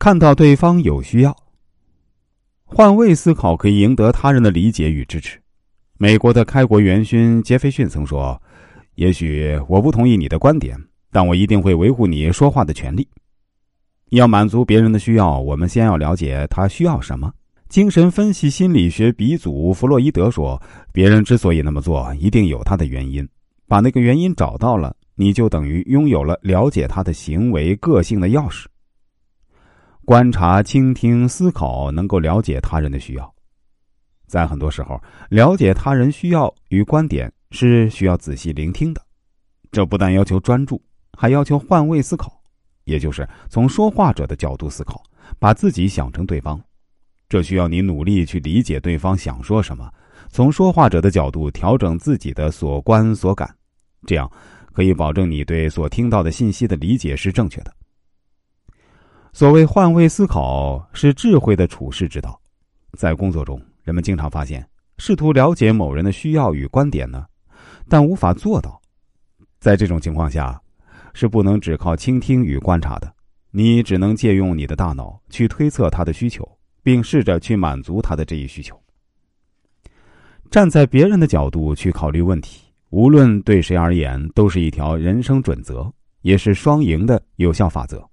看到对方有需要，换位思考可以赢得他人的理解与支持。美国的开国元勋杰斐逊曾说：“也许我不同意你的观点，但我一定会维护你说话的权利。”要满足别人的需要，我们先要了解他需要什么。精神分析心理学鼻祖弗洛伊德说：“别人之所以那么做，一定有他的原因。把那个原因找到了，你就等于拥有了了解他的行为个性的钥匙。观察、倾听、思考，能够了解他人的需要。在很多时候，了解他人需要与观点是需要仔细聆听的。这不但要求专注，还要求换位思考，也就是从说话者的角度思考，把自己想成对方。”这需要你努力去理解对方想说什么，从说话者的角度调整自己的所观所感，这样可以保证你对所听到的信息的理解是正确的。所谓换位思考是智慧的处世之道，在工作中，人们经常发现，试图了解某人的需要与观点呢，但无法做到。在这种情况下，是不能只靠倾听与观察的，你只能借用你的大脑去推测他的需求。并试着去满足他的这一需求。站在别人的角度去考虑问题，无论对谁而言，都是一条人生准则，也是双赢的有效法则。